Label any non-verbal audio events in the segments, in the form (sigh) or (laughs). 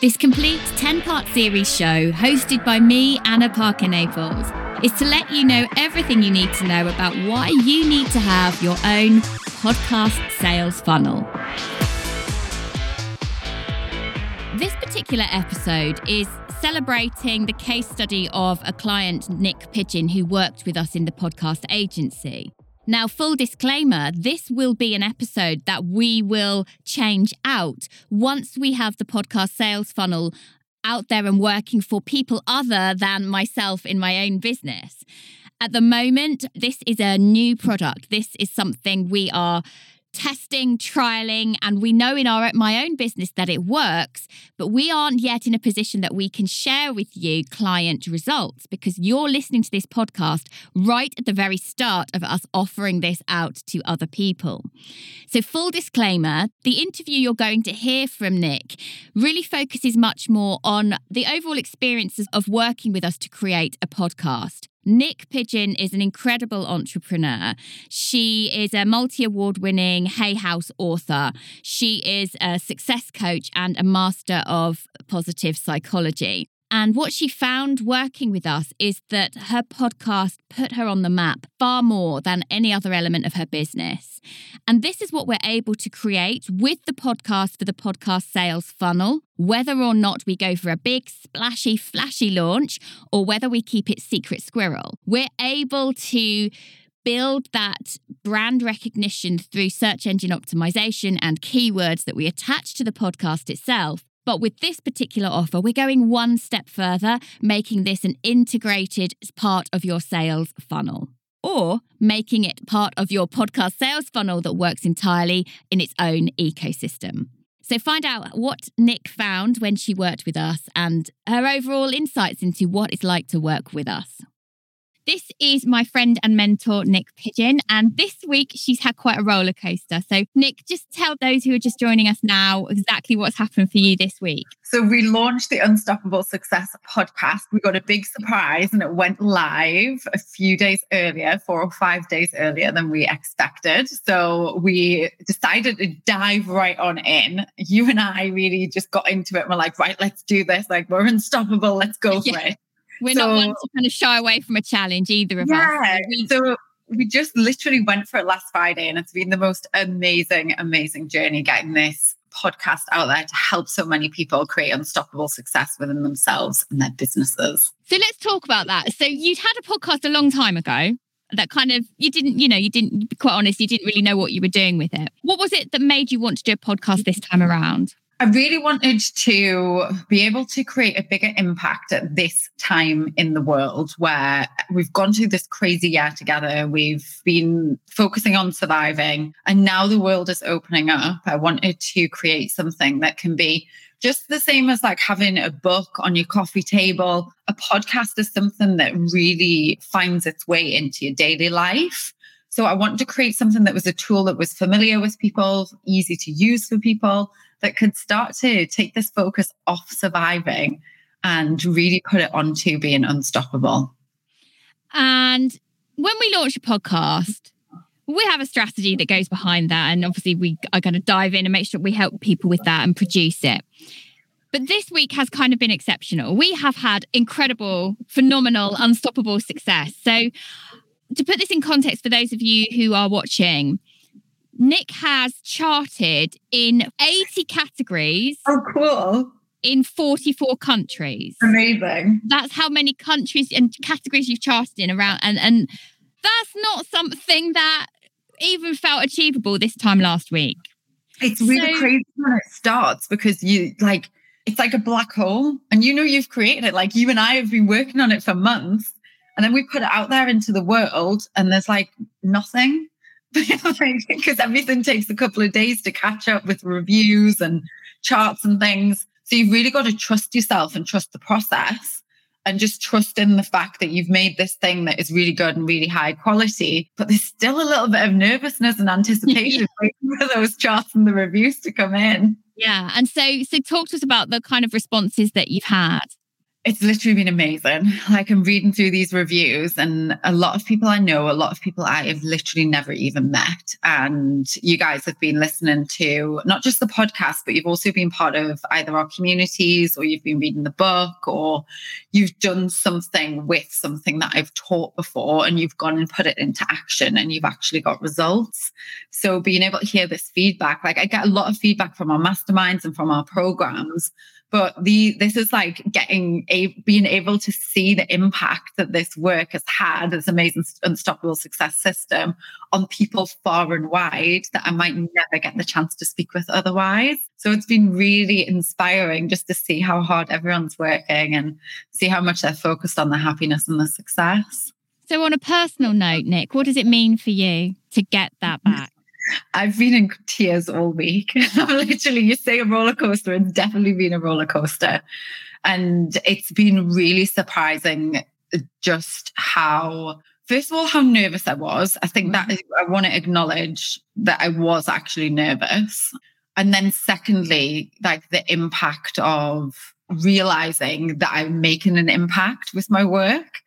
This complete 10 part series show, hosted by me, Anna Parker Naples, is to let you know everything you need to know about why you need to have your own podcast sales funnel. This particular episode is celebrating the case study of a client, Niyc Pidgeon, who worked with us in the podcast agency. Now, full disclaimer this will be an episode that we will change out once we have the podcast sales funnel out there and working for people other than myself in my own business. At the moment, this is a new product. This is something we are testing, trialing, and we know in our my own business that it works, but we aren't yet in a position that we can share with you client results because you're listening to this podcast right at the very start of us offering this out to other people. So full disclaimer, the interview you're going to hear from Niyc really focuses much more on the overall experiences of working with us to create a podcast. Niyc Pidgeon is an incredible entrepreneur. She is a multi award winning Hay House author. She is a success coach and a master of positive psychology. And what she found working with us is that her podcast put her on the map far more than any other element of her business. And this is what we're able to create with the podcast for the podcast sales funnel, whether or not we go for a big, splashy, flashy launch or whether we keep it secret squirrel. We're able to build that brand recognition through search engine optimization and keywords that we attach to the podcast itself but with this particular offer, we're going one step further, making this an integrated part of your sales funnel or making it part of your podcast sales funnel that works entirely in its own ecosystem. So find out what Niyc found when she worked with us and her overall insights into what it's like to work with us. This is my friend and mentor, Niyc Pidgeon. And this week, she's had quite a roller coaster. So, Niyc, just tell those who are just joining us now exactly what's happened for you this week. So, we launched the Unstoppable Success podcast. We got a big surprise and it went live a few days earlier, four or five days earlier than we expected. So, we decided to dive right on in. You and I really just got into it. We're like, right, let's do this. Like, we're unstoppable. Let's go (laughs) for yeah. it. We're so, not one to kind of shy away from a challenge, either of yeah, us. So we just literally went for it last Friday, and it's been the most amazing, amazing journey getting this podcast out there to help so many people create unstoppable success within themselves and their businesses. So let's talk about that. So you'd had a podcast a long time ago that kind of you didn't you know you didn't be quite honest you didn't really know what you were doing with it what was it that made you want to do a podcast this time around I really wanted to be able to create a bigger impact at this time in the world where we've gone through this crazy year together. We've been focusing on surviving, and now the world is opening up. I wanted to create something that can be just the same as like having a book on your coffee table. A podcast is something that really finds its way into your daily life. So I wanted to create something that was a tool that was familiar with people, easy to use for people, that could start to take this focus off surviving and really put it onto being unstoppable. And when we launch a podcast, we have a strategy that goes behind that. And obviously, we are going to dive in and make sure we help people with that and produce it. But this week has kind of been exceptional. We have had incredible, phenomenal, unstoppable success. So, to put this in context for those of you who are watching, Niyc has charted in 80 categories. Oh, cool. In 44 countries. Amazing. That's how many countries and categories you've charted in around. And, and that's not something that even felt achievable this time last week. It's really so, crazy when it starts because you like, it's like a black hole. And you know, you've created it. Like you and I have been working on it for months. And then we put it out there into the world and there's like nothing. (laughs) because everything takes a couple of days to catch up with reviews and charts and things. So you've really got to trust yourself and trust the process and just trust in the fact that you've made this thing that is really good and really high quality. But there's still a little bit of nervousness and anticipation (laughs) waiting for those charts and the reviews to come in. Yeah. And so so talk to us about the kind of responses that you've had. It's literally been amazing. Like I'm reading through these reviews, and a lot of people I know, a lot of people I have literally never even met. And you guys have been listening to not just the podcast, but you've also been part of either our communities or you've been reading the book or you've done something with something that I've taught before and you've gone and put it into action and you've actually got results. So being able to hear this feedback, like I get a lot of feedback from our masterminds and from our programs but the this is like getting a being able to see the impact that this work has had this amazing unstoppable success system on people far and wide that i might never get the chance to speak with otherwise. So it's been really inspiring just to see how hard everyone's working and see how much they're focused on the happiness and the success. So on a personal note Niyc what does it mean for you to get that mm-hmm. back I've been in tears all week. (laughs) literally, you say a roller coaster, it's definitely been a roller coaster. And it's been really surprising just how, first of all, how nervous I was. I think that mm-hmm. I want to acknowledge that I was actually nervous. And then, secondly, like the impact of realizing that I'm making an impact with my work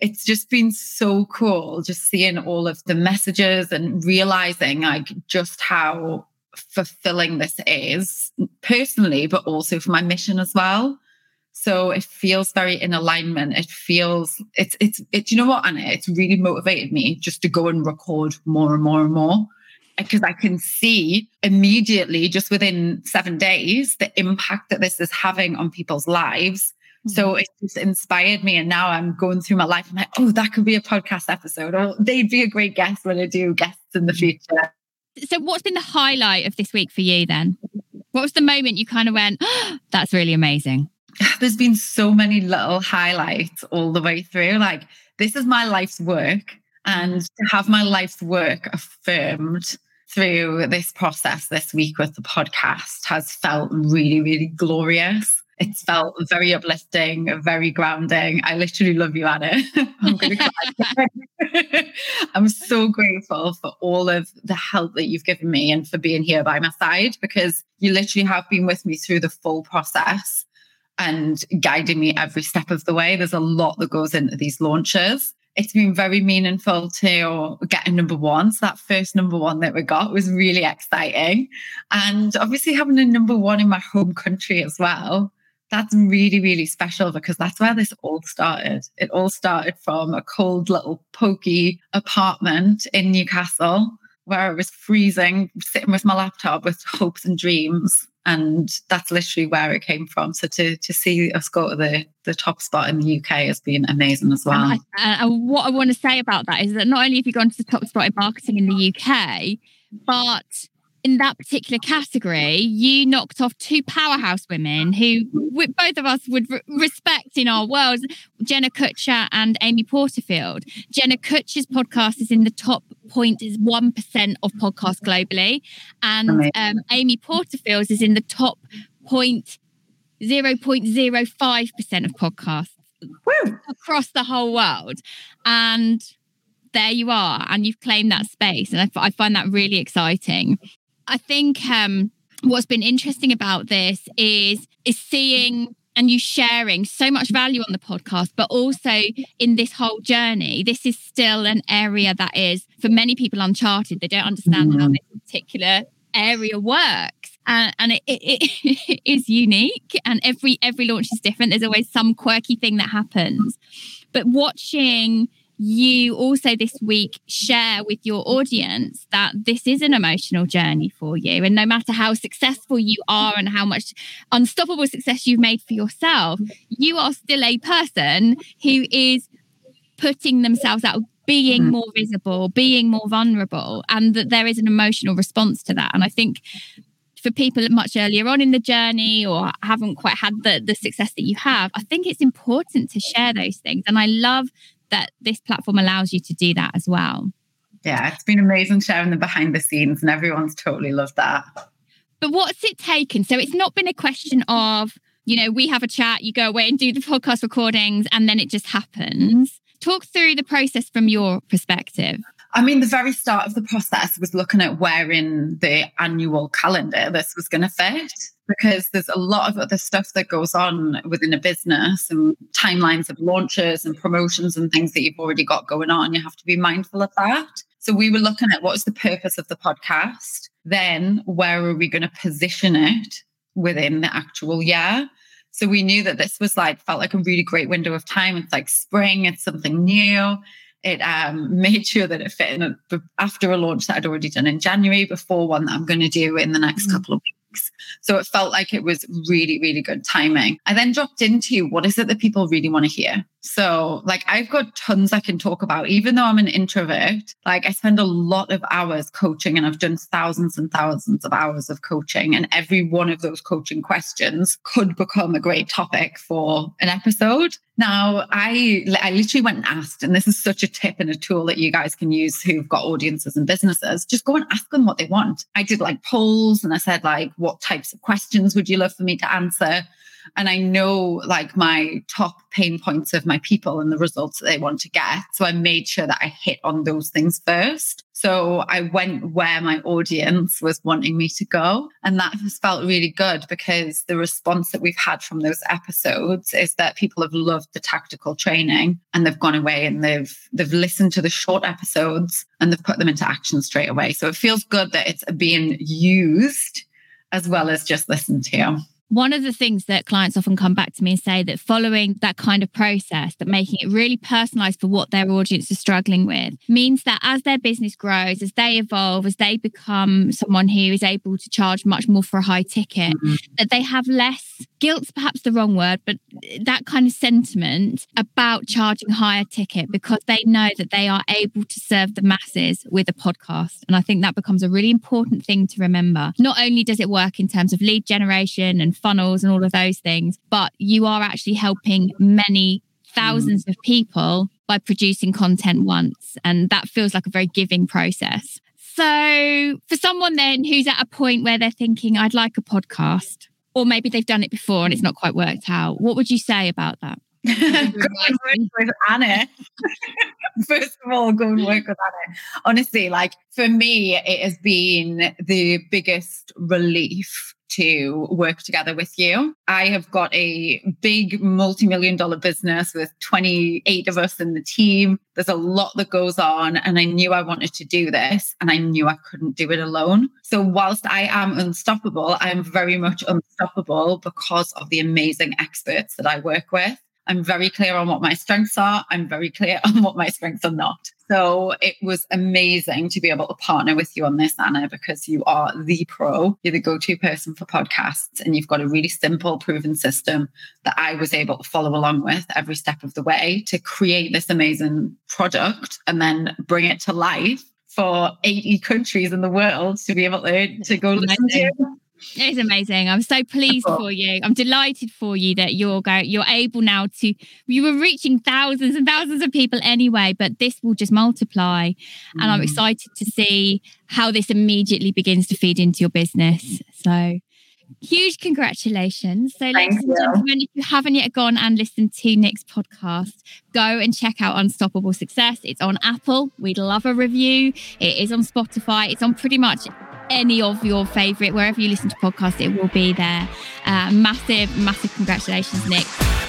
it's just been so cool just seeing all of the messages and realizing like just how fulfilling this is personally, but also for my mission as well. So it feels very in alignment. It feels it's it's it. You know what, Anna? It's really motivated me just to go and record more and more and more because I can see immediately, just within seven days, the impact that this is having on people's lives so mm-hmm. it just inspired me. And now I'm going through my life. I'm like, oh, that could be a podcast episode. Or they'd be a great guest when I do guests in the mm-hmm. future. So, what's been the highlight of this week for you then? What was the moment you kind of went, oh, (gasps) that's really amazing? (sighs) There's been so many little highlights all the way through. Like, this is my life's work. And to have my life's work affirmed through this process this week with the podcast has felt really, really glorious. It's felt very uplifting, very grounding. I literally love you, Anna. (laughs) I'm. (laughs) I'm so grateful for all of the help that you've given me and for being here by my side because you literally have been with me through the full process and guiding me every step of the way. There's a lot that goes into these launches. It's been very meaningful to get a number one. So that first number one that we got was really exciting. And obviously having a number one in my home country as well that's really, really special because that's where this all started. It all started from a cold little pokey apartment in Newcastle where I was freezing, sitting with my laptop with hopes and dreams. And that's literally where it came from. So to to see us go to the the top spot in the UK has been amazing as well. And, I, and what I want to say about that is that not only have you gone to the top spot in marketing in the UK, but in that particular category, you knocked off two powerhouse women who both of us would re- respect in our worlds Jenna Kutcher and Amy Porterfield. Jenna Kutcher's podcast is in the top point is 1% of podcasts globally, and um, Amy Porterfield's is in the top 0.05% of podcasts Woo. across the whole world. And there you are, and you've claimed that space. And I, I find that really exciting. I think um, what's been interesting about this is is seeing and you sharing so much value on the podcast, but also in this whole journey, this is still an area that is for many people uncharted. They don't understand mm-hmm. how this particular area works. And, and it, it, (laughs) it is unique and every every launch is different. There's always some quirky thing that happens. But watching you also this week share with your audience that this is an emotional journey for you. And no matter how successful you are and how much unstoppable success you've made for yourself, you are still a person who is putting themselves out, being mm. more visible, being more vulnerable, and that there is an emotional response to that. And I think for people much earlier on in the journey or haven't quite had the, the success that you have, I think it's important to share those things. And I love that this platform allows you to do that as well. Yeah, it's been amazing sharing the behind the scenes, and everyone's totally loved that. But what's it taken? So it's not been a question of, you know, we have a chat, you go away and do the podcast recordings, and then it just happens. Talk through the process from your perspective. I mean, the very start of the process was looking at where in the annual calendar this was going to fit because there's a lot of other stuff that goes on within a business and timelines of launches and promotions and things that you've already got going on. You have to be mindful of that. So we were looking at what's the purpose of the podcast, then where are we going to position it within the actual year. So we knew that this was like felt like a really great window of time. It's like spring, it's something new. It um, (laughs) made sure that it fit in a, after a launch that I'd already done in January, before one that I'm going to do in the next mm. couple of weeks weeks. So it felt like it was really, really good timing. I then dropped into what is it that people really want to hear? So, like, I've got tons I can talk about, even though I'm an introvert. Like, I spend a lot of hours coaching and I've done thousands and thousands of hours of coaching. And every one of those coaching questions could become a great topic for an episode. Now, I, I literally went and asked, and this is such a tip and a tool that you guys can use who've got audiences and businesses. Just go and ask them what they want. I did like polls and I said, like, what types of questions would you love for me to answer? And I know like my top pain points of my people and the results that they want to get. So I made sure that I hit on those things first. So I went where my audience was wanting me to go. And that has felt really good because the response that we've had from those episodes is that people have loved the tactical training and they've gone away and they've they've listened to the short episodes and they've put them into action straight away. So it feels good that it's being used as well as just listened to one of the things that clients often come back to me and say that following that kind of process, that making it really personalized for what their audience is struggling with, means that as their business grows, as they evolve, as they become someone who is able to charge much more for a high ticket, mm-hmm. that they have less guilt's perhaps the wrong word, but that kind of sentiment about charging higher ticket because they know that they are able to serve the masses with a podcast. And I think that becomes a really important thing to remember. Not only does it work in terms of lead generation and funnels and all of those things, but you are actually helping many thousands of people by producing content once. And that feels like a very giving process. So, for someone then who's at a point where they're thinking, I'd like a podcast, or maybe they've done it before and it's not quite worked out, what would you say about that? Go and (laughs) work with Anna. (laughs) First of all, go and work with Anna. Honestly, like for me, it has been the biggest relief to work together with you. I have got a big multi million dollar business with 28 of us in the team. There's a lot that goes on, and I knew I wanted to do this, and I knew I couldn't do it alone. So, whilst I am unstoppable, I am very much unstoppable because of the amazing experts that I work with. I'm very clear on what my strengths are. I'm very clear (laughs) on what my strengths are not. So it was amazing to be able to partner with you on this, Anna, because you are the pro. You're the go to person for podcasts, and you've got a really simple, proven system that I was able to follow along with every step of the way to create this amazing product and then bring it to life for 80 countries in the world to be able to, to go listen to. It's amazing. I'm so pleased for you. I'm delighted for you that you're go you're able now to you were reaching thousands and thousands of people anyway, but this will just multiply. And I'm mm. excited to see how this immediately begins to feed into your business. So huge congratulations. So, ladies and gentlemen, if you haven't yet gone and listened to Niyc's podcast, go and check out Unstoppable Success. It's on Apple. We'd love a review. It is on Spotify. It's on pretty much any of your favorite, wherever you listen to podcasts, it will be there. Uh, massive, massive congratulations, Niyc.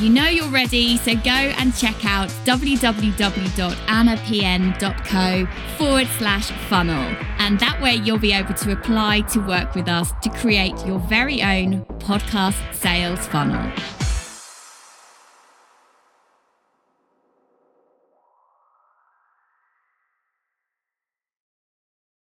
You know you're ready, so go and check out www.annapn.co forward slash funnel. And that way you'll be able to apply to work with us to create your very own podcast sales funnel.